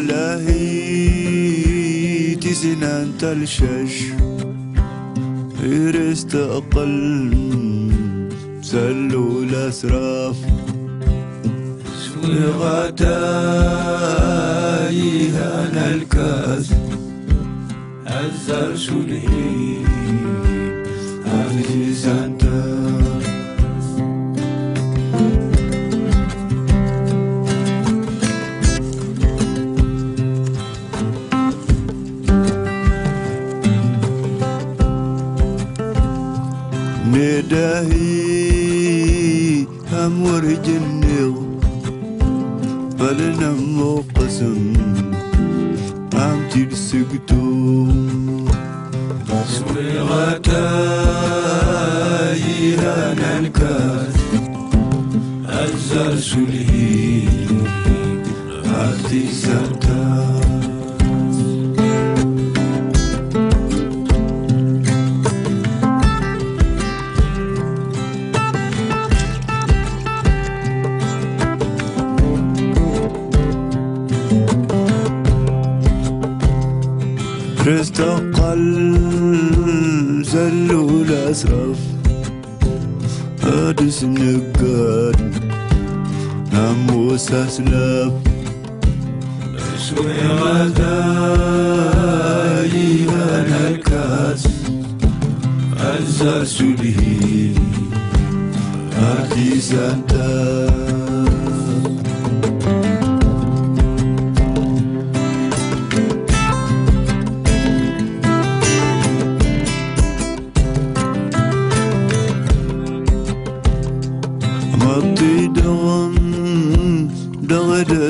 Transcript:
نداهي سنان تلشش. يرست أقل سلوا الأسراف. شوي غتاي أنا الكاس. أزر شلهي نداهي أمور جنيغ فلنا مقسم أم تلسقتو سوي غتاي أنا الكاس أزر سلهي أختي سرتاي استقل زلوا الأسرف أدس نقاد ناموس أسلف شوي غداي أنا الكاس أزر سلهي أرتي سانتا